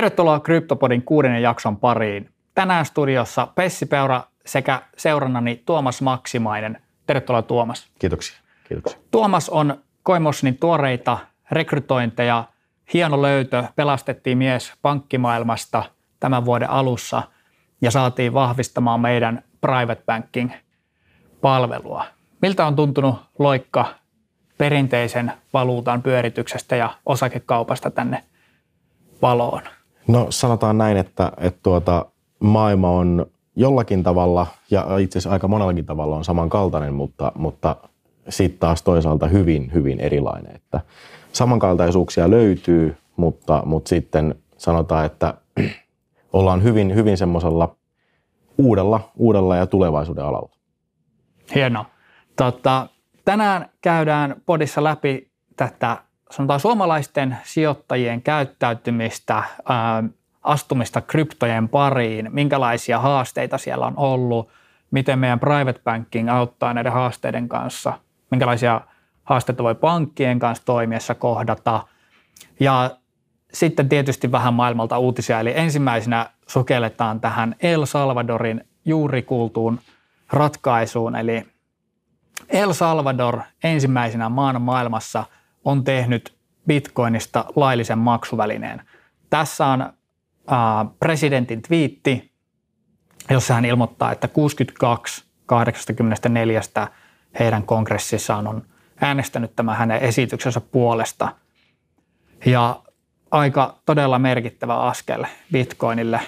Tervetuloa Kryptopodin kuudennen jakson pariin. Tänään studiossa Pessi Peura sekä seurannani Tuomas Maksimainen. Tervetuloa Tuomas. Kiitoksia. Kiitoksia. Tuomas on Koimosnin tuoreita rekrytointeja. Hieno löytö. Pelastettiin mies pankkimaailmasta tämän vuoden alussa ja saatiin vahvistamaan meidän private banking palvelua. Miltä on tuntunut loikka perinteisen valuutan pyörityksestä ja osakekaupasta tänne valoon? No sanotaan näin, että, että tuota, maailma on jollakin tavalla ja itse asiassa aika monellakin tavalla on samankaltainen, mutta, mutta sitten taas toisaalta hyvin, hyvin erilainen. Että samankaltaisuuksia löytyy, mutta, mutta sitten sanotaan, että ollaan hyvin, hyvin semmoisella uudella, uudella ja tulevaisuuden alalla. Hienoa. Tota, tänään käydään podissa läpi tätä sanotaan suomalaisten sijoittajien käyttäytymistä, astumista kryptojen pariin, minkälaisia haasteita siellä on ollut, miten meidän private banking auttaa näiden haasteiden kanssa, minkälaisia haasteita voi pankkien kanssa toimiessa kohdata. Ja sitten tietysti vähän maailmalta uutisia, eli ensimmäisenä sukelletaan tähän El Salvadorin juuri kuultuun ratkaisuun, eli El Salvador ensimmäisenä maan maailmassa on tehnyt Bitcoinista laillisen maksuvälineen. Tässä on äh, presidentin twiitti, jossa hän ilmoittaa, että 62 84 heidän kongressissaan on äänestänyt tämän hänen esityksensä puolesta. Ja aika todella merkittävä askel Bitcoinille.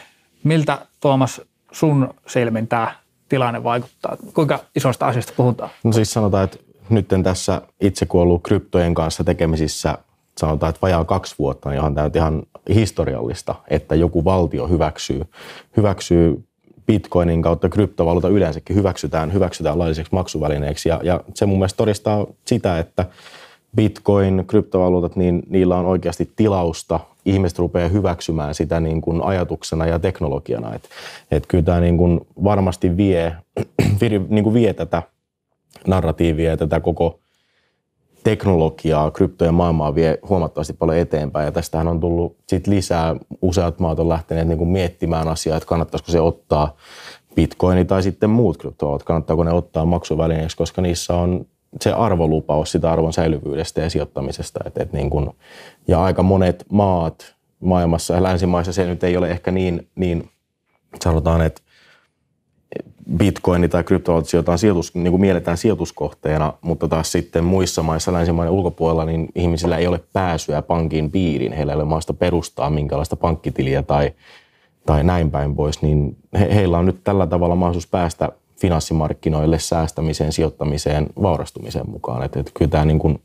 Miltä Tuomas sun silmin tämä tilanne vaikuttaa? Kuinka isosta asiasta puhutaan? No siis sanotaan, että nyt tässä itse kun ollut kryptojen kanssa tekemisissä sanotaan, että vajaa kaksi vuotta, niin onhan tämä ihan historiallista, että joku valtio hyväksyy, hyväksyy bitcoinin kautta kryptovaluuta yleensäkin hyväksytään, hyväksytään lailliseksi maksuvälineeksi. Ja, ja se mun mielestä todistaa sitä, että bitcoin, kryptovaluutat, niin niillä on oikeasti tilausta. Ihmiset rupeaa hyväksymään sitä niin kuin ajatuksena ja teknologiana. Et, et kyllä tämä niin kuin varmasti vie, niin kuin vie tätä narratiivia ja tätä koko teknologiaa, kryptojen maailmaa vie huomattavasti paljon eteenpäin. Ja tästähän on tullut sit lisää. Useat maat on lähteneet niin kuin miettimään asiaa, että kannattaisiko se ottaa bitcoini tai sitten muut kryptovaluutat, kannattaako ne ottaa maksuvälineeksi, koska niissä on se arvolupaus sitä arvon säilyvyydestä ja sijoittamisesta. Et, et niin kun, ja aika monet maat maailmassa ja länsimaissa se nyt ei ole ehkä niin, niin sanotaan, että bitcoini tai kryptovaluutat jotain sijoitus, niin kuin mielletään sijoituskohteena, mutta taas sitten muissa maissa länsimaiden ulkopuolella niin ihmisillä ei ole pääsyä pankin piiriin. Heillä ei ole maasta perustaa minkälaista pankkitiliä tai, tai näin päin pois, niin he, heillä on nyt tällä tavalla mahdollisuus päästä finanssimarkkinoille, säästämiseen, sijoittamiseen, vaurastumiseen mukaan. Että, että kyllä tämä niin kuin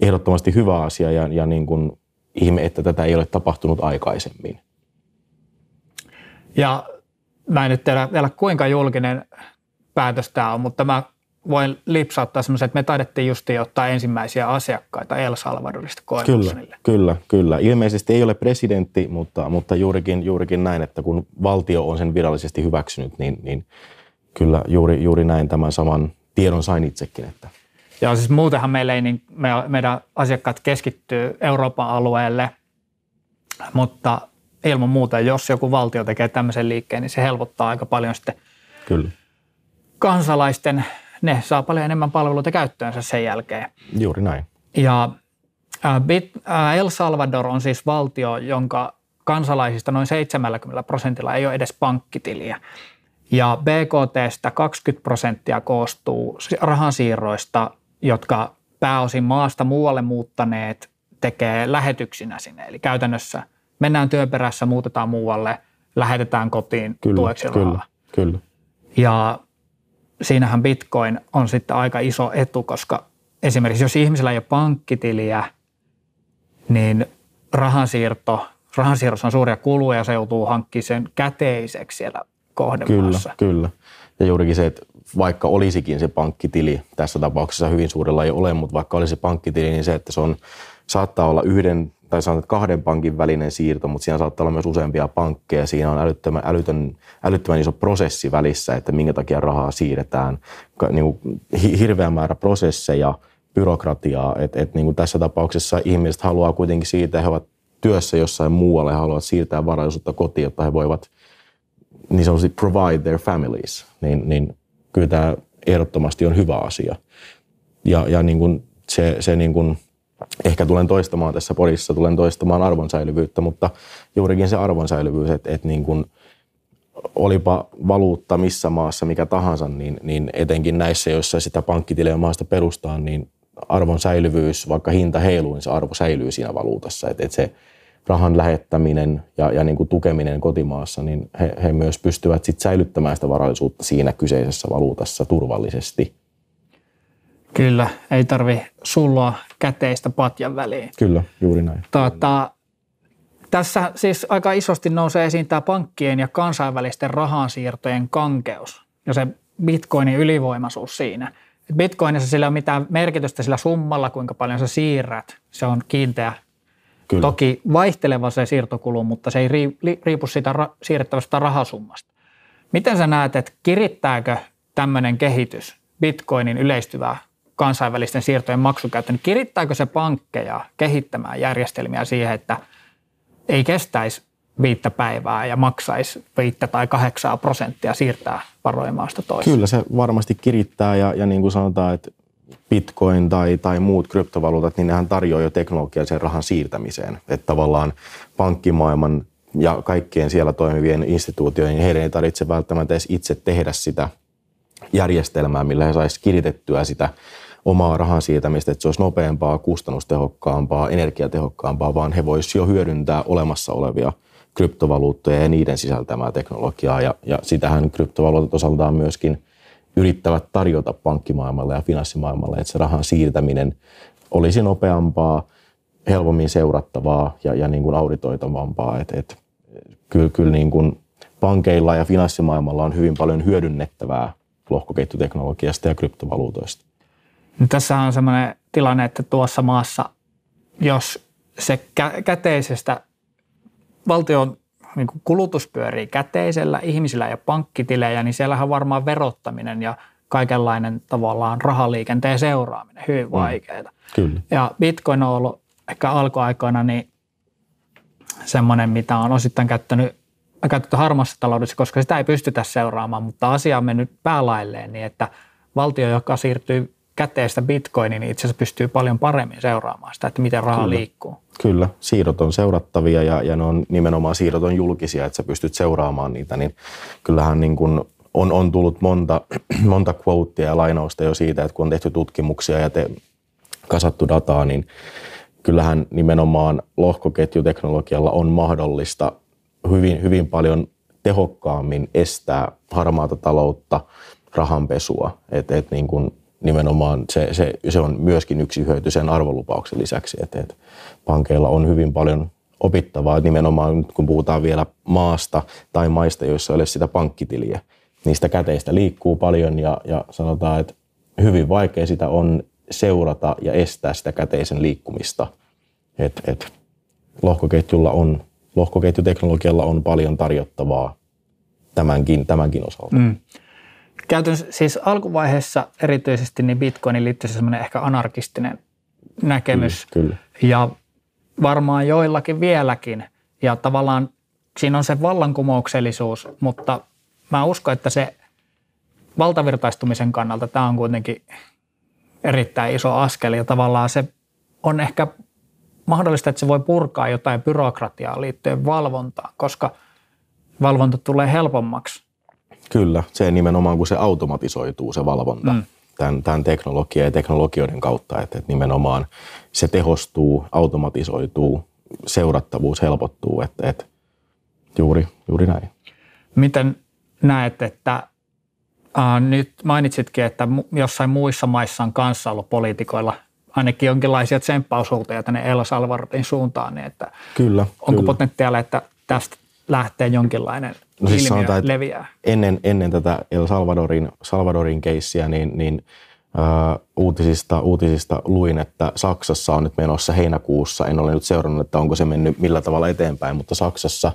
ehdottomasti hyvä asia ja, ja niin kuin ihme, että tätä ei ole tapahtunut aikaisemmin. Ja mä en nyt tiedä vielä kuinka julkinen päätös tämä on, mutta mä voin lipsauttaa semmoisen, että me taidettiin just ottaa ensimmäisiä asiakkaita El Salvadorista Kyllä, kyllä, kyllä. Ilmeisesti ei ole presidentti, mutta, mutta juurikin, juurikin näin, että kun valtio on sen virallisesti hyväksynyt, niin, niin kyllä juuri, juuri näin tämän saman tiedon sain itsekin. Että. Joo, siis muutenhan meillä ei, niin me, meidän asiakkaat keskittyy Euroopan alueelle, mutta ilman muuta, jos joku valtio tekee tämmöisen liikkeen, niin se helpottaa aika paljon sitten Kyllä. kansalaisten, ne saa paljon enemmän palveluita käyttöönsä sen jälkeen. Juuri näin. Ja El Salvador on siis valtio, jonka kansalaisista noin 70 prosentilla ei ole edes pankkitiliä. Ja BKTstä 20 prosenttia koostuu rahansiirroista, jotka pääosin maasta muualle muuttaneet tekee lähetyksinä sinne. Eli käytännössä – mennään työn perässä, muutetaan muualle, lähetetään kotiin kyllä, tueksi kyllä, rahaa. Kyllä. Ja siinähän bitcoin on sitten aika iso etu, koska esimerkiksi jos ihmisellä ei ole pankkitiliä, niin rahansiirto, rahansiirrossa on suuria kuluja ja se joutuu hankkimaan sen käteiseksi siellä kohdemaassa. Kyllä, kyllä. Ja juurikin se, että vaikka olisikin se pankkitili, tässä tapauksessa hyvin suurella ei ole, mutta vaikka olisi pankkitili, niin se, että se on, saattaa olla yhden tai sanotaan, kahden pankin välinen siirto, mutta siinä saattaa olla myös useampia pankkeja. Siinä on älyttömän, älytön, älyttömän iso prosessi välissä, että minkä takia rahaa siirretään. Niin kuin hirveä määrä prosesseja, byrokratiaa. Et, et niin kuin tässä tapauksessa ihmiset haluaa kuitenkin siitä, he ovat työssä jossain muualla ja haluavat siirtää varallisuutta kotiin, jotta he voivat niin sanotusti provide their families, niin, niin kyllä tämä ehdottomasti on hyvä asia. Ja, ja niin kuin se, se niin kuin, ehkä tulen toistamaan tässä podissa, tulen toistamaan arvonsäilyvyyttä, mutta juurikin se arvonsäilyvyys, että, että niin kuin, olipa valuutta missä maassa mikä tahansa, niin, niin etenkin näissä, joissa sitä pankkitiliä maasta perustaa, niin arvon säilyvyys, vaikka hinta heiluu, niin se arvo säilyy siinä valuutassa. Että et se rahan lähettäminen ja, ja niin kuin tukeminen kotimaassa, niin he, he myös pystyvät sit säilyttämään sitä varallisuutta siinä kyseisessä valuutassa turvallisesti. Kyllä, ei tarvi sulloa käteistä patjan väliin. Kyllä, juuri näin. Tuota, tässä siis aika isosti nousee esiin tämä pankkien ja kansainvälisten rahansiirtojen kankeus ja se bitcoinin ylivoimaisuus siinä. Bitcoinissa sillä ei ole mitään merkitystä sillä summalla, kuinka paljon sä siirrät. Se on kiinteä. Kyllä. Toki vaihteleva se siirtokulu, mutta se ei riipu siitä ra- siirrettävästä rahasummasta. Miten sä näet, että kirittääkö tämmöinen kehitys Bitcoinin yleistyvää kansainvälisten siirtojen maksukäyttö, niin kirittääkö se pankkeja kehittämään järjestelmiä siihen, että ei kestäisi viittä päivää ja maksaisi viittä tai kahdeksaa prosenttia siirtää varoja maasta toiseen. Kyllä se varmasti kirittää ja, ja niin kuin sanotaan, että Bitcoin tai, tai muut kryptovaluutat, niin nehän tarjoaa jo teknologiaa sen rahan siirtämiseen. Että tavallaan pankkimaailman ja kaikkien siellä toimivien instituutioiden, niin heidän ei tarvitse välttämättä edes itse tehdä sitä järjestelmää, millä he saisivat kiritettyä sitä omaa rahan siirtämistä, että se olisi nopeampaa, kustannustehokkaampaa, energiatehokkaampaa, vaan he voisivat jo hyödyntää olemassa olevia kryptovaluuttoja ja niiden sisältämää teknologiaa. Ja, ja sitähän kryptovaluutat osaltaan myöskin yrittävät tarjota pankkimaailmalle ja finanssimaailmalle, että se rahan siirtäminen olisi nopeampaa, helpommin seurattavaa ja, ja niin kuin auditoitavampaa. Et, et, kyllä kyllä niin kuin pankeilla ja finanssimaailmalla on hyvin paljon hyödynnettävää lohkoketjuteknologiasta ja kryptovaluutoista. No, tässä on sellainen tilanne, että tuossa maassa, jos se kä- käteisestä valtion niin kulutus pyörii käteisellä, ihmisillä ja pankkitilejä, niin siellähän varmaan verottaminen ja kaikenlainen tavallaan rahaliikenteen seuraaminen hyvin vaikeaa. Mm, kyllä. Ja Bitcoin on ollut ehkä alkuaikoina niin semmoinen, mitä on osittain käyttänyt, käytetty harmassa taloudessa, koska sitä ei pystytä seuraamaan, mutta asia on mennyt päälailleen niin, että valtio, joka siirtyy käteistä bitcoiniin, niin itse asiassa pystyy paljon paremmin seuraamaan sitä, että miten raha Kyllä. liikkuu. Kyllä, siirrot on seurattavia ja, ja ne on nimenomaan siirrot on julkisia, että sä pystyt seuraamaan niitä, niin kyllähän niin kuin on, on tullut monta, monta quotea ja lainausta jo siitä, että kun on tehty tutkimuksia ja te, kasattu dataa, niin kyllähän nimenomaan lohkoketjuteknologialla on mahdollista hyvin, hyvin paljon tehokkaammin estää harmaata taloutta, rahanpesua. Et, et niin kuin nimenomaan se, se, se on myöskin yksi hyöty sen arvolupauksen lisäksi, että, että pankeilla on hyvin paljon opittavaa nimenomaan kun puhutaan vielä maasta tai maista, joissa ei ole sitä pankkitiliä. Niistä käteistä liikkuu paljon ja, ja sanotaan, että hyvin vaikea sitä on seurata ja estää sitä käteisen liikkumista. Et, et lohkoketjulla on, lohkoketjuteknologialla on paljon tarjottavaa tämänkin, tämänkin osalta. Mm. Käytännössä siis alkuvaiheessa erityisesti niin Bitcoinin liittyy semmoinen ehkä anarkistinen näkemys. Kyllä, kyllä. Ja varmaan joillakin vieläkin. Ja tavallaan siinä on se vallankumouksellisuus, mutta mä uskon, että se valtavirtaistumisen kannalta tämä on kuitenkin erittäin iso askel ja tavallaan se on ehkä mahdollista, että se voi purkaa jotain byrokratiaa liittyen valvontaan, koska valvonta tulee helpommaksi Kyllä, se nimenomaan kun se automatisoituu se valvonta mm. tämän, tämän teknologian ja teknologioiden kautta, että, että nimenomaan se tehostuu, automatisoituu, seurattavuus helpottuu, että, että juuri, juuri näin. Miten näet, että äh, nyt mainitsitkin, että jossain muissa maissa on kanssa ollut poliitikoilla ainakin jonkinlaisia tsemppausulteja tänne El Salvadorin suuntaan, niin että kyllä, onko kyllä. potentiaalia, että tästä lähtee jonkinlainen no siis sanotaan, että leviää? Ennen, ennen tätä El Salvadorin, Salvadorin keissiä, niin, niin Uh, uutisista, uutisista luin, että Saksassa on nyt menossa heinäkuussa, en ole nyt seurannut, että onko se mennyt millä tavalla eteenpäin, mutta Saksassa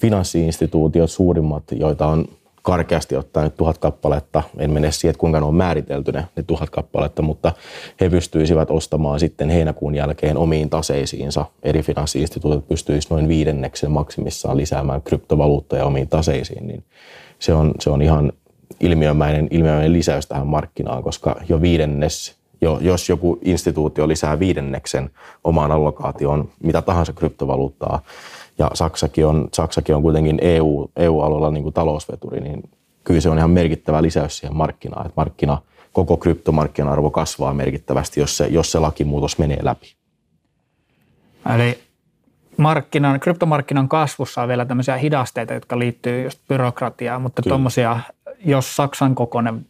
finanssiinstituutiot suurimmat, joita on karkeasti ottaen tuhat kappaletta. En mene siihen, että kuinka ne on määritelty ne, ne tuhat kappaletta, mutta he pystyisivät ostamaan sitten heinäkuun jälkeen omiin taseisiinsa. Eri finanssiinstituutit pystyisivät noin viidenneksen maksimissaan lisäämään kryptovaluuttoja omiin taseisiin. Niin se, on, se on ihan ilmiömäinen, ilmiömäinen lisäys tähän markkinaan, koska jo viidennes jo, jos joku instituutio lisää viidenneksen omaan allokaatioon mitä tahansa kryptovaluuttaa, ja Saksakin on, Saksakin on kuitenkin EU, EU-alueella niin kuin talousveturi, niin kyllä se on ihan merkittävä lisäys siihen markkinaan. Että markkina, koko kryptomarkkinan-arvo kasvaa merkittävästi, jos se, jos se lakimuutos menee läpi. Eli markkinan, kryptomarkkinan kasvussa on vielä tämmöisiä hidasteita, jotka liittyy just byrokratiaan, mutta tuommoisia, jos Saksan kokoinen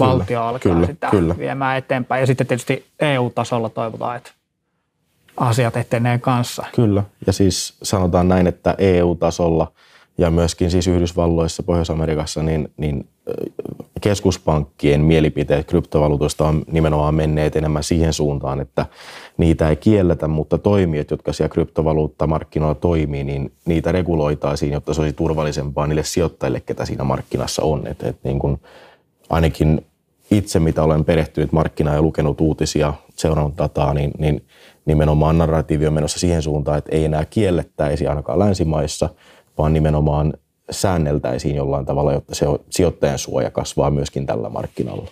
valtio kyllä, alkaa kyllä, sitä kyllä. viemään eteenpäin. Ja sitten tietysti EU-tasolla toivotaan, että asiat etenee kanssa. Kyllä, ja siis sanotaan näin, että EU-tasolla ja myöskin siis Yhdysvalloissa, Pohjois-Amerikassa, niin, niin keskuspankkien mielipiteet kryptovaluutoista on nimenomaan menneet enemmän siihen suuntaan, että niitä ei kielletä, mutta toimijat, jotka siellä kryptovaluuttamarkkinoilla toimii, niin niitä reguloitaisiin, jotta se olisi turvallisempaa niille sijoittajille, ketä siinä markkinassa on. Et, et niin kun ainakin itse, mitä olen perehtynyt markkinaan ja lukenut uutisia, seurannut dataa, niin, niin nimenomaan narratiivi on menossa siihen suuntaan, että ei enää kiellettäisi ainakaan länsimaissa, vaan nimenomaan säänneltäisiin jollain tavalla, jotta se sijoittajan suoja kasvaa myöskin tällä markkinalla.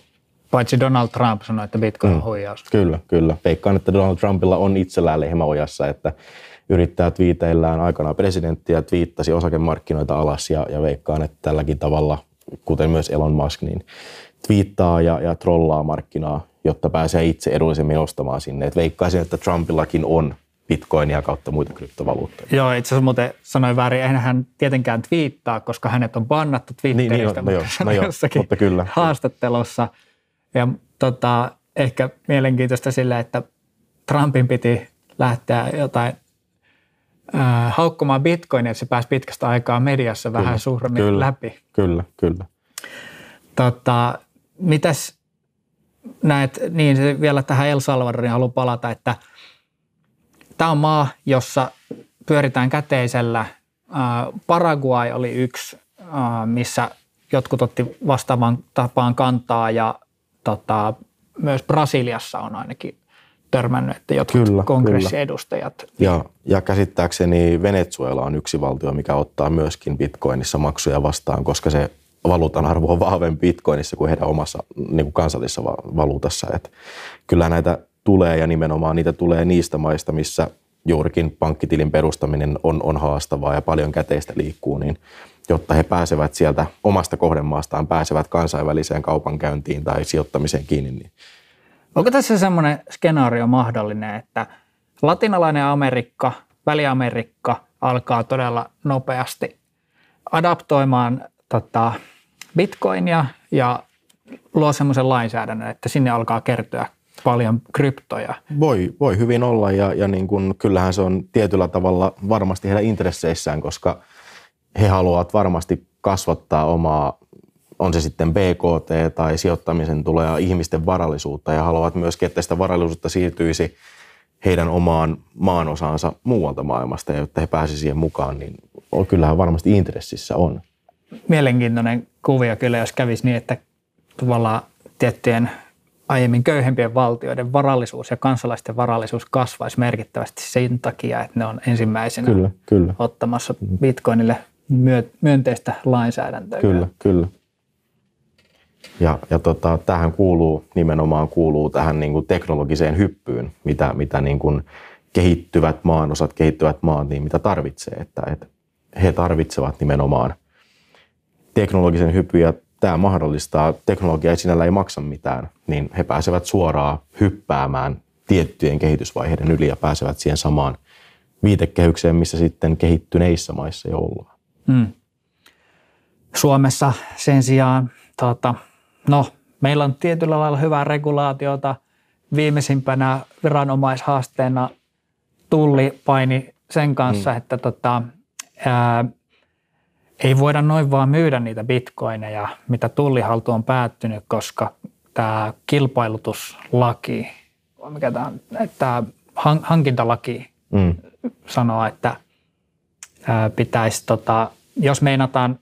Paitsi Donald Trump sanoi, että Bitcoin on mm. huijaus. Kyllä, kyllä. Veikkaan, että Donald Trumpilla on itsellään lehmäojassa, että yrittää twiiteillään aikanaan presidenttiä, twiittasi osakemarkkinoita alas ja, ja veikkaan, että tälläkin tavalla, kuten myös Elon Musk, niin twiittaa ja, ja trollaa markkinaa, jotta pääsee itse edullisemmin ostamaan sinne. Et veikkaisin, että Trumpillakin on bitcoinia kautta muita kryptovaluuttoja. Joo, itse asiassa muuten sanoin väärin. Eihän hän tietenkään twiittaa, koska hänet on bannattu Twitteristä, niin, niin, no, mutta no, joo, jossakin mutta kyllä. haastattelussa. Ja tota, ehkä mielenkiintoista sille, että Trumpin piti lähteä jotain äh, haukkumaan bitcoinia, että se pääsi pitkästä aikaa mediassa kyllä, vähän suuremmin kyllä, läpi. Kyllä, kyllä. Tota, mitäs näet, niin se vielä tähän El Salvadoriin haluan palata, että tämä on maa, jossa pyöritään käteisellä. Paraguay oli yksi, missä jotkut otti vastaavan tapaan kantaa ja tota, myös Brasiliassa on ainakin törmännyt, että jotkut kyllä, kongressiedustajat. Kyllä. Ja, ja käsittääkseni Venezuela on yksi valtio, mikä ottaa myöskin bitcoinissa maksuja vastaan, koska se valuutan arvo on vahvempi bitcoinissa kuin heidän omassa niin kuin kansallisessa valuutassa. Että kyllä näitä tulee ja nimenomaan niitä tulee niistä maista, missä juurikin pankkitilin perustaminen on, on haastavaa ja paljon käteistä liikkuu, niin jotta he pääsevät sieltä omasta kohdemaastaan, pääsevät kansainväliseen kaupankäyntiin tai sijoittamiseen kiinni. Niin. Onko tässä semmoinen skenaario mahdollinen, että latinalainen Amerikka, Väli-Amerikka alkaa todella nopeasti adaptoimaan tota, bitcoinia ja luo semmoisen lainsäädännön, että sinne alkaa kertyä paljon kryptoja. Voi, voi hyvin olla ja, ja niin kuin, kyllähän se on tietyllä tavalla varmasti heidän intresseissään, koska he haluavat varmasti kasvattaa omaa, on se sitten BKT tai sijoittamisen tulee ihmisten varallisuutta ja haluavat myös, että sitä varallisuutta siirtyisi heidän omaan maanosaansa muualta maailmasta ja jotta he pääsisivät siihen mukaan, niin kyllähän varmasti intressissä on mielenkiintoinen kuvio kyllä, jos kävisi niin, että tavallaan tiettyjen aiemmin köyhempien valtioiden varallisuus ja kansalaisten varallisuus kasvaisi merkittävästi sen takia, että ne on ensimmäisenä kyllä, kyllä. ottamassa bitcoinille myönteistä lainsäädäntöä. Kyllä, kyllä. Ja, ja tota, tähän kuuluu, nimenomaan kuuluu tähän niin kuin teknologiseen hyppyyn, mitä, mitä niin kuin kehittyvät maanosat, kehittyvät maat, niin mitä tarvitsee. Että, että he tarvitsevat nimenomaan teknologisen hypyn ja tämä mahdollistaa, teknologia ei sinällä ei maksa mitään, niin he pääsevät suoraan hyppäämään tiettyjen kehitysvaiheiden yli ja pääsevät siihen samaan viitekehykseen, missä sitten kehittyneissä maissa jo ollaan. Hmm. Suomessa sen sijaan, tota, no, meillä on tietyllä lailla hyvää regulaatiota. Viimeisimpänä viranomaishaasteena tulli paini sen kanssa, hmm. että tota, ää, ei voida noin vaan myydä niitä bitcoineja, mitä tullihaltu on päättynyt, koska tämä kilpailutuslaki, mikä tämä, tämä hankintalaki mm. sanoo, että pitäisi, tota, jos meinataan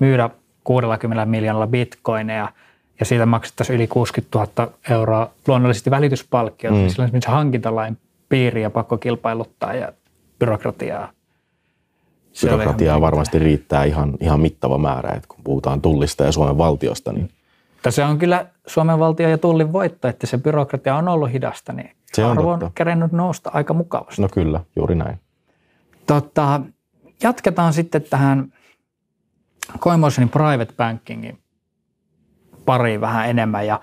myydä 60 miljoonalla bitcoineja ja siitä maksettaisiin yli 60 000 euroa luonnollisesti välityspalkkiota, mm. niin silloin esimerkiksi hankintalain piiriä pakko kilpailuttaa ja byrokratiaa. Byrokratiaa varmasti riittää ihan, ihan mittava määrä, että kun puhutaan tullista ja Suomen valtiosta. Niin... Tässä on kyllä Suomen valtio ja tullin voitto, että se byrokratia on ollut hidasta, niin se on arvo on kerennyt nousta aika mukavasti. No kyllä, juuri näin. Tota, jatketaan sitten tähän Coinmotionin private bankingin pariin vähän enemmän. Ja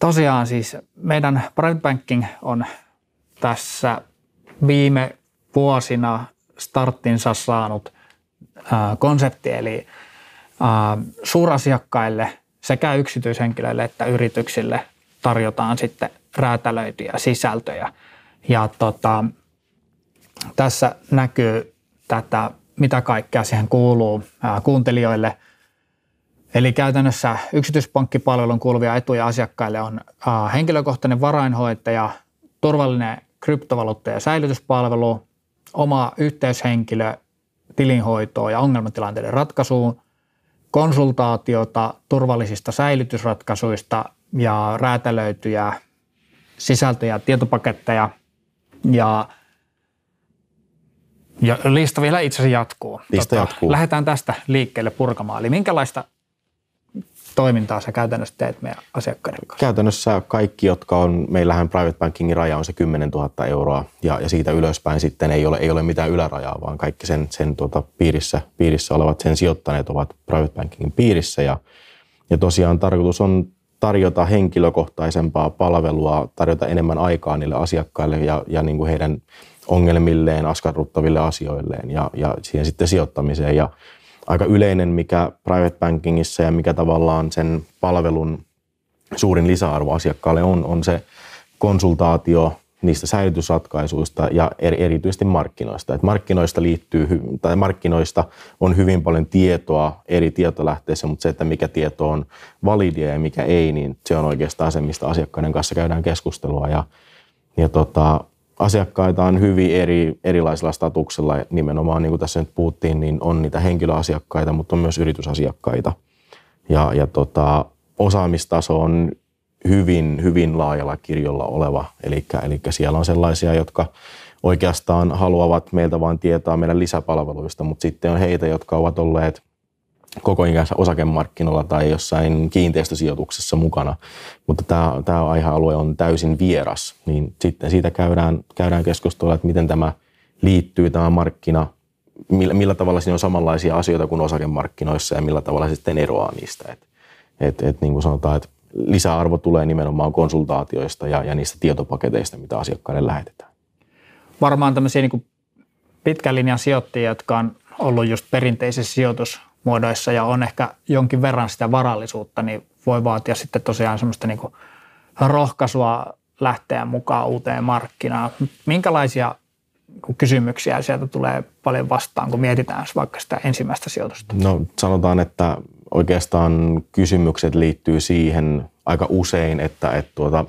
tosiaan siis meidän private banking on tässä viime vuosina starttinsa saanut ää, konsepti, eli ää, suurasiakkaille sekä yksityishenkilöille että yrityksille tarjotaan sitten räätälöityjä sisältöjä. Ja tota, tässä näkyy tätä, mitä kaikkea siihen kuuluu ää, kuuntelijoille. Eli käytännössä yksityispankkipalvelun kuuluvia etuja asiakkaille on ää, henkilökohtainen varainhoitaja, turvallinen kryptovaluutta- ja säilytyspalvelu, oma yhteyshenkilö tilinhoitoa ja ongelmatilanteiden ratkaisuun, konsultaatiota turvallisista säilytysratkaisuista ja räätälöityjä sisältöjä ja tietopaketteja ja ja lista vielä itse asiassa jatkuu. Lista tota, jatkuu. Lähdetään tästä liikkeelle purkamaan. Eli minkälaista toimintaa sä käytännössä teet meidän asiakkaiden kanssa? Käytännössä kaikki, jotka on, meillähän private bankingin raja on se 10 000 euroa ja, ja siitä ylöspäin sitten ei ole, ei ole mitään ylärajaa, vaan kaikki sen, sen tuota, piirissä, piirissä olevat sen sijoittaneet ovat private bankingin piirissä ja, ja tosiaan tarkoitus on tarjota henkilökohtaisempaa palvelua, tarjota enemmän aikaa niille asiakkaille ja, ja niin kuin heidän ongelmilleen, askarruttaville asioilleen ja, ja siihen sitten sijoittamiseen. Ja aika yleinen, mikä private bankingissa ja mikä tavallaan sen palvelun suurin lisäarvo asiakkaalle on, on se konsultaatio niistä säilytysratkaisuista ja erityisesti markkinoista. Et markkinoista liittyy, tai markkinoista on hyvin paljon tietoa eri tietolähteissä, mutta se, että mikä tieto on validia ja mikä ei, niin se on oikeastaan se, mistä asiakkaiden kanssa käydään keskustelua. Ja, ja tota, asiakkaita on hyvin eri, erilaisilla statuksella. Nimenomaan, niin kuin tässä nyt puhuttiin, niin on niitä henkilöasiakkaita, mutta on myös yritysasiakkaita. Ja, ja tota, osaamistaso on hyvin, hyvin laajalla kirjolla oleva. Eli, siellä on sellaisia, jotka oikeastaan haluavat meiltä vain tietää meidän lisäpalveluista, mutta sitten on heitä, jotka ovat olleet koko ikänsä osakemarkkinoilla tai jossain kiinteistösijoituksessa mukana, mutta tämä, aihealue on täysin vieras, niin sitten siitä käydään, käydään keskustelua, että miten tämä liittyy tämä markkina, millä, millä tavalla siinä on samanlaisia asioita kuin osakemarkkinoissa ja millä tavalla sitten eroaa niistä. Et, et, et niin kuin sanotaan, että lisäarvo tulee nimenomaan konsultaatioista ja, ja niistä tietopaketeista, mitä asiakkaille lähetetään. Varmaan tämmöisiä niin pitkän linjan sijoittajia, jotka on ollut just perinteisessä sijoitus muodoissa ja on ehkä jonkin verran sitä varallisuutta, niin voi vaatia sitten tosiaan semmoista niin rohkaisua lähteä mukaan uuteen markkinaan. Minkälaisia kysymyksiä sieltä tulee paljon vastaan, kun mietitään vaikka sitä ensimmäistä sijoitusta? No sanotaan, että oikeastaan kysymykset liittyy siihen aika usein, että, että tuota,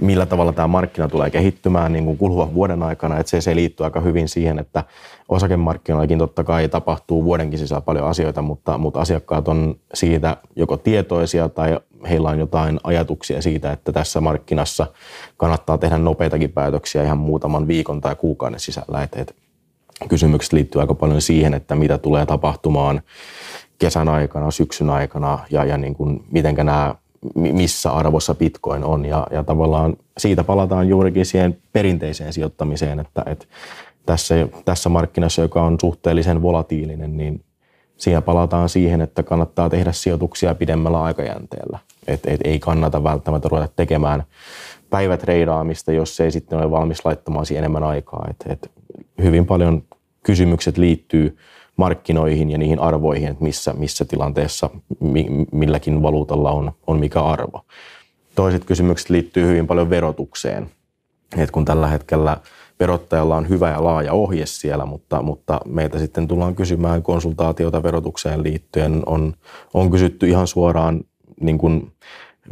millä tavalla tämä markkina tulee kehittymään niin kuin kuluvan vuoden aikana. Että se, se liittyy aika hyvin siihen, että osakemarkkinoillakin totta kai tapahtuu vuodenkin sisällä paljon asioita, mutta, mutta asiakkaat on siitä joko tietoisia tai heillä on jotain ajatuksia siitä, että tässä markkinassa kannattaa tehdä nopeitakin päätöksiä ihan muutaman viikon tai kuukauden sisällä. Et, et kysymykset liittyy aika paljon siihen, että mitä tulee tapahtumaan kesän aikana, syksyn aikana ja, ja niin kuin, mitenkä nämä missä arvossa bitcoin on. Ja, ja tavallaan siitä palataan juurikin siihen perinteiseen sijoittamiseen, että, että tässä, tässä markkinassa, joka on suhteellisen volatiilinen, niin siinä palataan siihen, että kannattaa tehdä sijoituksia pidemmällä aikajänteellä. Et, et ei kannata välttämättä ruveta tekemään päivätreidaamista, jos ei sitten ole valmis laittamaan siihen enemmän aikaa. Et, et hyvin paljon kysymykset liittyy markkinoihin ja niihin arvoihin, että missä, missä tilanteessa milläkin valuutalla on, on mikä arvo. Toiset kysymykset liittyy hyvin paljon verotukseen. Et kun tällä hetkellä verottajalla on hyvä ja laaja ohje siellä, mutta, mutta meitä sitten tullaan kysymään konsultaatiota verotukseen liittyen. On, on kysytty ihan suoraan niin kuin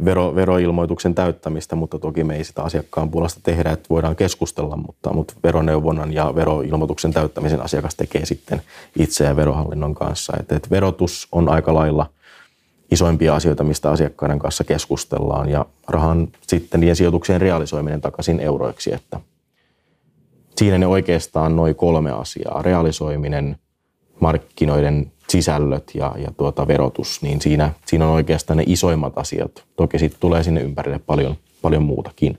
vero, veroilmoituksen täyttämistä, mutta toki me ei sitä asiakkaan puolesta tehdä, että voidaan keskustella, mutta, mutta veroneuvonnan ja veroilmoituksen täyttämisen asiakas tekee sitten itse ja verohallinnon kanssa. Et, et verotus on aika lailla isoimpia asioita, mistä asiakkaiden kanssa keskustellaan ja rahan sitten niiden sijoituksien realisoiminen takaisin euroiksi, että siinä ne oikeastaan noin kolme asiaa, realisoiminen, markkinoiden sisällöt ja, ja tuota verotus, niin siinä, siinä on oikeastaan ne isoimmat asiat. Toki sitten tulee sinne ympärille paljon, paljon muutakin.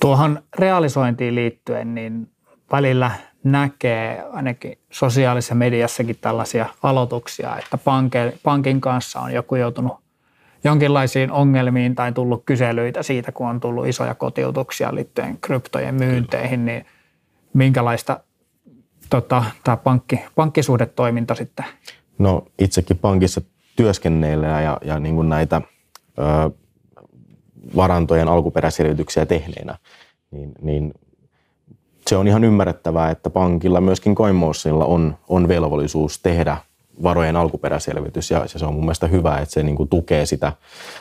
Tuohon realisointiin liittyen, niin välillä näkee ainakin sosiaalisessa mediassakin tällaisia aloituksia, että panke, pankin kanssa on joku joutunut jonkinlaisiin ongelmiin tai tullut kyselyitä siitä, kun on tullut isoja kotiutuksia liittyen kryptojen myynteihin, niin minkälaista tota, tämä pankki, pankkisuhdetoiminta sitten? No itsekin pankissa työskennellä ja, ja niin kuin näitä ö, varantojen alkuperäselvityksiä tehneenä, niin, niin se on ihan ymmärrettävää, että pankilla, myöskin CoinMotionilla on, on velvollisuus tehdä varojen alkuperäselvitys ja se on mun mielestä hyvä, että se niin kuin tukee sitä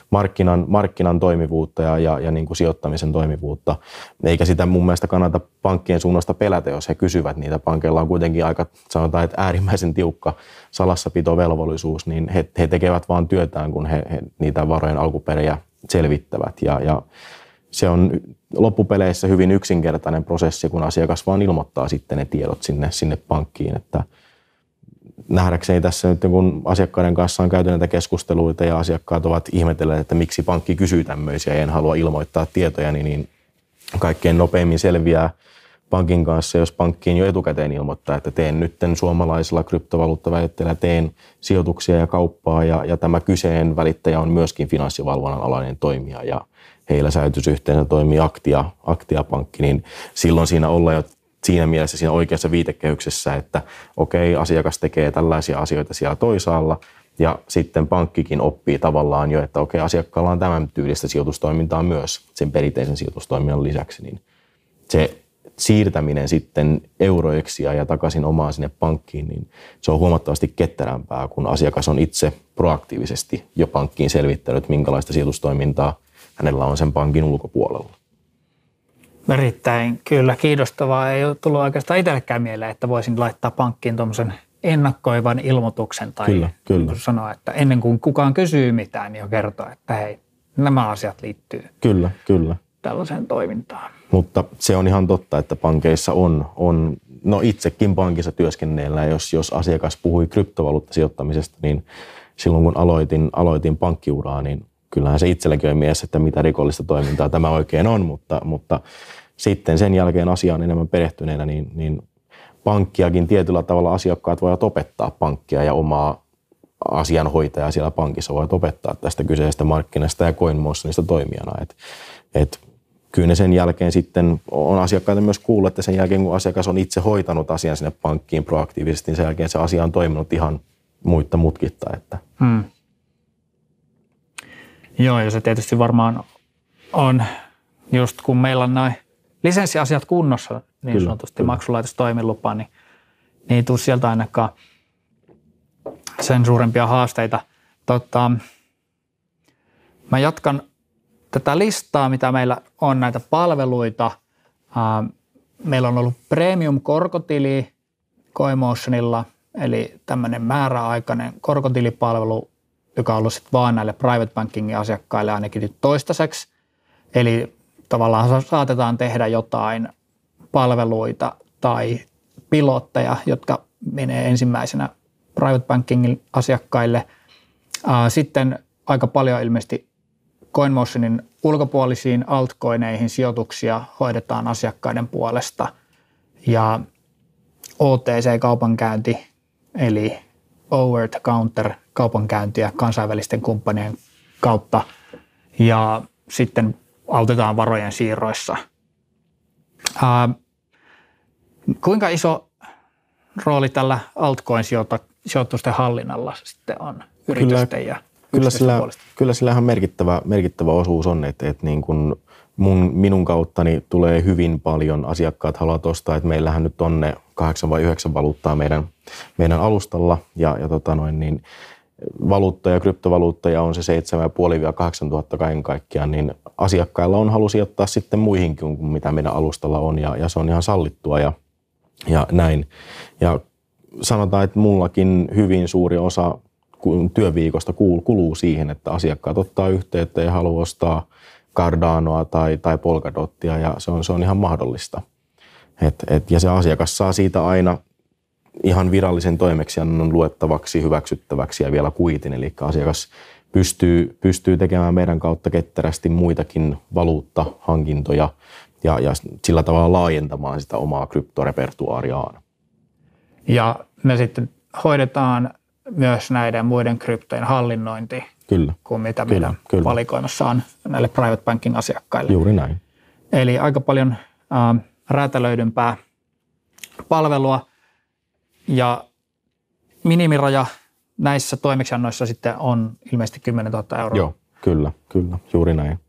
markkinan, markkinan toimivuutta ja, ja, ja niin kuin sijoittamisen toimivuutta. Eikä sitä mun mielestä kannata pankkien suunnasta pelätä, jos he kysyvät niitä. Pankeilla on kuitenkin aika, sanotaan, että äärimmäisen tiukka salassapitovelvollisuus, niin he, he tekevät vaan työtään, kun he, he niitä varojen alkuperäjä selvittävät. Ja, ja se on loppupeleissä hyvin yksinkertainen prosessi, kun asiakas vaan ilmoittaa sitten ne tiedot sinne, sinne pankkiin, että nähdäkseni tässä nyt kun asiakkaiden kanssa on käyty näitä keskusteluita ja asiakkaat ovat ihmetelleet, että miksi pankki kysyy tämmöisiä ja en halua ilmoittaa tietoja, niin kaikkein nopeimmin selviää pankin kanssa, jos pankkiin jo etukäteen ilmoittaa, että teen nyt suomalaisella kryptovaluuttaväitteellä, teen sijoituksia ja kauppaa ja, ja tämä kyseinen välittäjä on myöskin finanssivalvonnan alainen toimija ja heillä säilytysyhteensä toimii Aktia, Aktia-pankki, niin silloin siinä ollaan jo siinä mielessä siinä oikeassa viitekehyksessä, että okei, asiakas tekee tällaisia asioita siellä toisaalla, ja sitten pankkikin oppii tavallaan jo, että okei, asiakkaalla on tämän tyylistä sijoitustoimintaa myös sen perinteisen sijoitustoiminnan lisäksi, niin se siirtäminen sitten euroiksi ja takaisin omaan sinne pankkiin, niin se on huomattavasti ketterämpää, kun asiakas on itse proaktiivisesti jo pankkiin selvittänyt, minkälaista sijoitustoimintaa hänellä on sen pankin ulkopuolella. Erittäin kyllä kiinnostavaa. Ei ole tullut oikeastaan itsellekään mieleen, että voisin laittaa pankkiin tuommoisen ennakkoivan ilmoituksen tai kyllä, kyllä. sanoa, että ennen kuin kukaan kysyy mitään, niin jo kertoa, että hei, nämä asiat liittyy kyllä, kyllä. tällaiseen toimintaan. Mutta se on ihan totta, että pankeissa on, on no itsekin pankissa työskennellä, jos, jos asiakas puhui kryptovaluuttasijoittamisesta, niin silloin kun aloitin, aloitin pankkiuraa, niin kyllähän se itselläkin on mies, että mitä rikollista toimintaa tämä oikein on, mutta, mutta sitten sen jälkeen asiaan enemmän perehtyneenä, niin, niin pankkiakin tietyllä tavalla asiakkaat voivat opettaa pankkia ja omaa asianhoitajaa siellä pankissa voivat opettaa tästä kyseisestä markkinasta ja CoinMotionista toimijana. Et, et kyllä ne sen jälkeen sitten on asiakkaita myös kuullut, että sen jälkeen kun asiakas on itse hoitanut asian sinne pankkiin proaktiivisesti, niin sen jälkeen se asia on toiminut ihan muitta mutkitta. Että. Hmm. Joo, ja se tietysti varmaan on just kun meillä on noin lisenssiasiat kunnossa, niin kyllä, sanotusti kyllä. maksulaitostoimilupa, niin, niin ei tule sieltä ainakaan sen suurempia haasteita. Tota, mä jatkan tätä listaa, mitä meillä on näitä palveluita. Meillä on ollut premium-korkotili Coinmotionilla, eli tämmöinen määräaikainen korkotilipalvelu, joka on ollut sitten vaan näille private bankingin asiakkaille ainakin nyt toistaiseksi. Eli tavallaan saatetaan tehdä jotain palveluita tai pilotteja, jotka menee ensimmäisenä private bankingin asiakkaille. Sitten aika paljon ilmeisesti CoinMotionin ulkopuolisiin altcoineihin sijoituksia hoidetaan asiakkaiden puolesta ja OTC-kaupankäynti eli over the counter kaupankäyntiä kansainvälisten kumppanien kautta. Ja sitten autetaan varojen siirroissa. Ää, kuinka iso rooli tällä altcoin-sijoitusten hallinnalla sitten on yritysten kyllä, ja kyllä sillä, kyllä sillä ihan merkittävä, merkittävä osuus on, että, että niin kuin mun, minun kauttani tulee hyvin paljon asiakkaat haluavat ostaa, että meillähän nyt on ne kahdeksan vai yhdeksän valuuttaa meidän, meidän alustalla. Ja, ja tota noin, niin valuuttoja, kryptovaluuttoja on se 7,5-8 tuhatta kaiken kaikkiaan, niin asiakkailla on halu sijoittaa sitten muihinkin kuin mitä meidän alustalla on ja, ja se on ihan sallittua ja, ja näin. Ja sanotaan, että mullakin hyvin suuri osa työviikosta kuluu siihen, että asiakkaat ottaa yhteyttä ja haluaa ostaa Cardanoa tai, tai Polkadottia ja se on, se on ihan mahdollista. Et, et, ja se asiakas saa siitä aina ihan virallisen toimeksiannon luettavaksi, hyväksyttäväksi ja vielä kuitin. Eli asiakas pystyy, pystyy tekemään meidän kautta ketterästi muitakin valuuttahankintoja ja, ja sillä tavalla laajentamaan sitä omaa kryptorepertuaariaan. Ja me sitten hoidetaan myös näiden muiden kryptojen hallinnointi kyllä. kuin mitä kyllä, meidän kyllä. valikoimassa on näille private banking asiakkaille. Juuri näin. Eli aika paljon äh, räätälöidympää palvelua ja minimiraja näissä toimeksiannoissa sitten on ilmeisesti 10 000 euroa. Joo, kyllä, kyllä, juuri näin.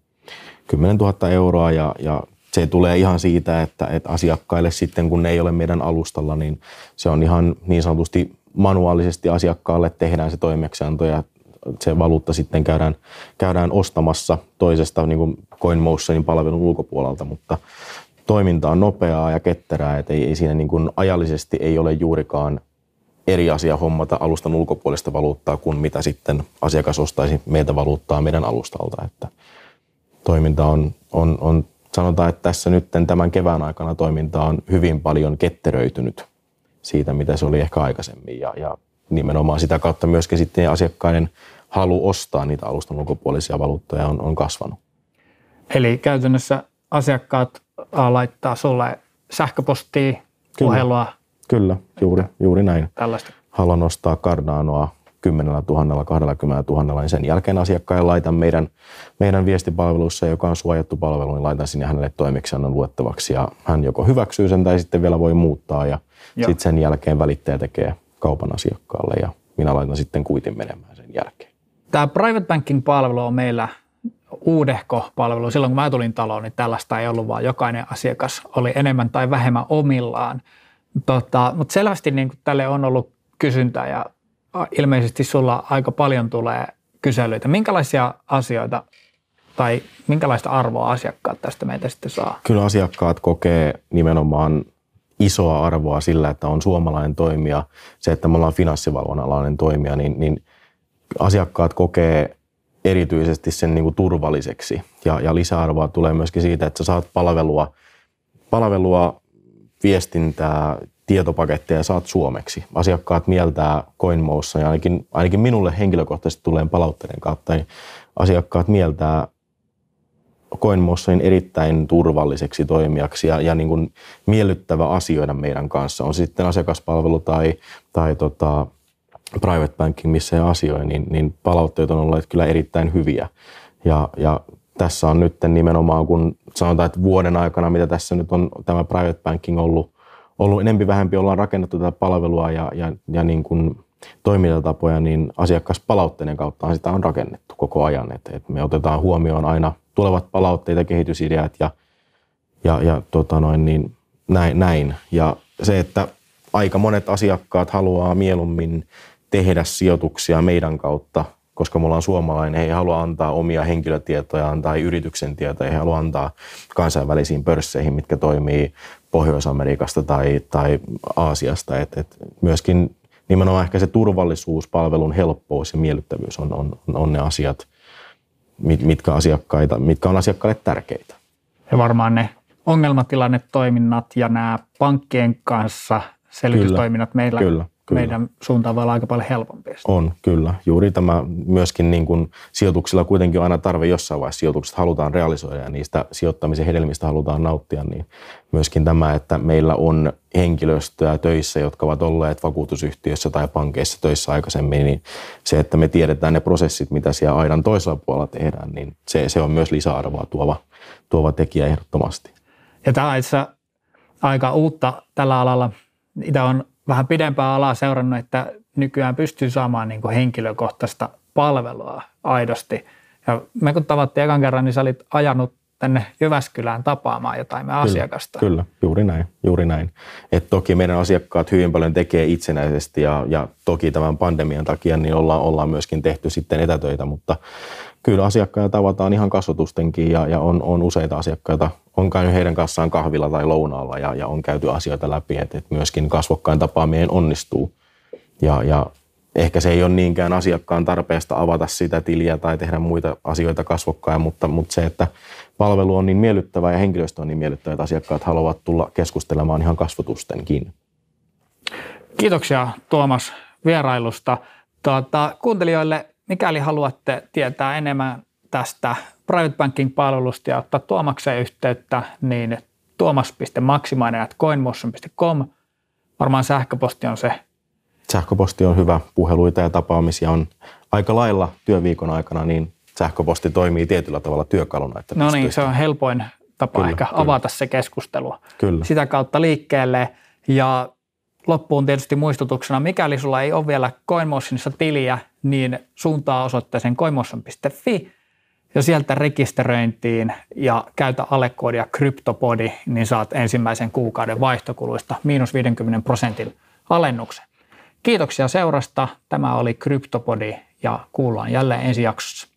10 000 euroa ja, ja se tulee ihan siitä, että, että asiakkaille sitten, kun ne ei ole meidän alustalla, niin se on ihan niin sanotusti manuaalisesti asiakkaalle tehdään se toimeksianto ja se valuutta sitten käydään, käydään ostamassa toisesta niin kuin CoinMotionin palvelun ulkopuolelta, mutta toiminta on nopeaa ja ketterää, että ei, ei siinä niin kuin ajallisesti ei ole juurikaan eri asia hommata alustan ulkopuolista valuuttaa kuin mitä sitten asiakas ostaisi meiltä valuuttaa meidän alustalta. Että toiminta on, on, on, sanotaan, että tässä nyt tämän kevään aikana toiminta on hyvin paljon ketteröitynyt siitä, mitä se oli ehkä aikaisemmin ja, ja nimenomaan sitä kautta myöskin sitten asiakkaiden halu ostaa niitä alustan ulkopuolisia valuuttoja on, on kasvanut. Eli käytännössä asiakkaat laittaa sulle sähköpostia, puhelua. Kyllä, juuri, juuri näin. Tällaista. Haluan ostaa Cardanoa 10 000, 20 000, niin sen jälkeen asiakkaan laitan meidän, meidän viestipalvelussa, joka on suojattu palvelu, niin laitan sinne hänelle toimeksiannon luettavaksi ja hän joko hyväksyy sen tai sitten vielä voi muuttaa ja sitten sen jälkeen välittäjä tekee kaupan asiakkaalle ja minä laitan sitten kuitin menemään sen jälkeen. Tämä private banking palvelu on meillä uudehko palvelu. Silloin kun mä tulin taloon, niin tällaista ei ollut, vaan jokainen asiakas oli enemmän tai vähemmän omillaan. Tota, mutta selvästi niin tälle on ollut kysyntää ja ilmeisesti sulla aika paljon tulee kyselyitä. Minkälaisia asioita tai minkälaista arvoa asiakkaat tästä meitä sitten saa? Kyllä asiakkaat kokee nimenomaan isoa arvoa sillä, että on suomalainen toimija. Se, että me ollaan finanssivalvonnan alainen toimija, niin, niin asiakkaat kokee erityisesti sen niin kuin turvalliseksi. Ja, ja lisäarvoa tulee myöskin siitä, että sä saat palvelua, palvelua viestintää, tietopaketteja saat suomeksi. Asiakkaat mieltää CoinMossa ja ainakin, ainakin minulle henkilökohtaisesti tulee palautteiden kautta, niin asiakkaat mieltää CoinMossin erittäin turvalliseksi toimijaksi ja, ja niin kuin miellyttävä asioida meidän kanssa. On sitten asiakaspalvelu tai, tai tota, private banking, missä he asioi, niin, niin palautteet on olleet kyllä erittäin hyviä. Ja, ja tässä on nyt nimenomaan, kun sanotaan, että vuoden aikana, mitä tässä nyt on tämä private banking ollut, ollut enempi vähempi, ollaan rakennettu tätä palvelua ja, ja, ja niin kuin toimintatapoja, niin asiakaspalautteiden kautta sitä on rakennettu koko ajan. Et, et me otetaan huomioon aina tulevat palautteet ja kehitysideat ja, ja, ja tota noin, niin näin, näin. Ja se, että aika monet asiakkaat haluaa mieluummin tehdä sijoituksia meidän kautta, koska me ollaan suomalainen, he ei halua antaa omia henkilötietojaan tai yrityksen tietoja, he haluaa antaa kansainvälisiin pörsseihin, mitkä toimii Pohjois-Amerikasta tai, tai Aasiasta. Et, et myöskin nimenomaan ehkä se turvallisuus, palvelun helppous ja miellyttävyys on, on, on ne asiat, mitkä, asiakkaita, mitkä on asiakkaille tärkeitä. Ja varmaan ne ongelmatilannetoiminnat ja nämä pankkien kanssa selvitystoiminnat kyllä, meillä kyllä. Kyllä. meidän suuntaan voi olla aika paljon helpompi. On, kyllä. Juuri tämä myöskin niin kuin sijoituksilla kuitenkin on aina tarve jossain vaiheessa sijoitukset halutaan realisoida ja niistä sijoittamisen hedelmistä halutaan nauttia, niin myöskin tämä, että meillä on henkilöstöä töissä, jotka ovat olleet vakuutusyhtiössä tai pankeissa töissä aikaisemmin, niin se, että me tiedetään ne prosessit, mitä siellä aidan toisella puolella tehdään, niin se, se on myös lisäarvoa tuova, tuova tekijä ehdottomasti. Ja tämä on itse aika uutta tällä alalla. Itse on vähän pidempää alaa seurannut, että nykyään pystyy saamaan niin kuin henkilökohtaista palvelua aidosti. Ja me kun tavattiin ekan kerran, niin sä olit ajanut tänne Jyväskylään tapaamaan jotain me kyllä, asiakasta. Kyllä, juuri näin. Juuri näin. Et toki meidän asiakkaat hyvin paljon tekee itsenäisesti ja, ja toki tämän pandemian takia niin ollaan, ollaan myöskin tehty sitten etätöitä, mutta kyllä asiakkaita tavataan ihan kasvatustenkin ja, ja on, on useita asiakkaita, on käynyt heidän kanssaan kahvilla tai lounaalla ja, ja on käyty asioita läpi, että, että myöskin kasvokkain tapaaminen onnistuu. Ja, ja ehkä se ei ole niinkään asiakkaan tarpeesta avata sitä tiliä tai tehdä muita asioita kasvokkain, mutta, mutta se, että palvelu on niin miellyttävä ja henkilöstö on niin miellyttävä, että asiakkaat haluavat tulla keskustelemaan ihan kasvotustenkin. Kiitoksia Tuomas vierailusta. Tuota, kuuntelijoille, mikäli haluatte tietää enemmän tästä private banking-palvelusta ja ottaa Tuomakseen yhteyttä, niin tuomas.maksimainen.coinmotion.com. Varmaan sähköposti on se. Sähköposti on hyvä. Puheluita ja tapaamisia on aika lailla työviikon aikana, niin sähköposti toimii tietyllä tavalla työkaluna. Että no niin, se on helpoin tapa kyllä, ehkä kyllä. avata se keskustelu kyllä. sitä kautta liikkeelle. Ja loppuun tietysti muistutuksena, mikäli sulla ei ole vielä CoinMotionissa tiliä, niin suuntaa osoitteeseen coinmotion.fi ja sieltä rekisteröintiin ja käytä alekoodia CryptoPodi, niin saat ensimmäisen kuukauden vaihtokuluista miinus 50 prosentin alennuksen. Kiitoksia seurasta. Tämä oli CryptoPodi ja kuullaan jälleen ensi jaksossa.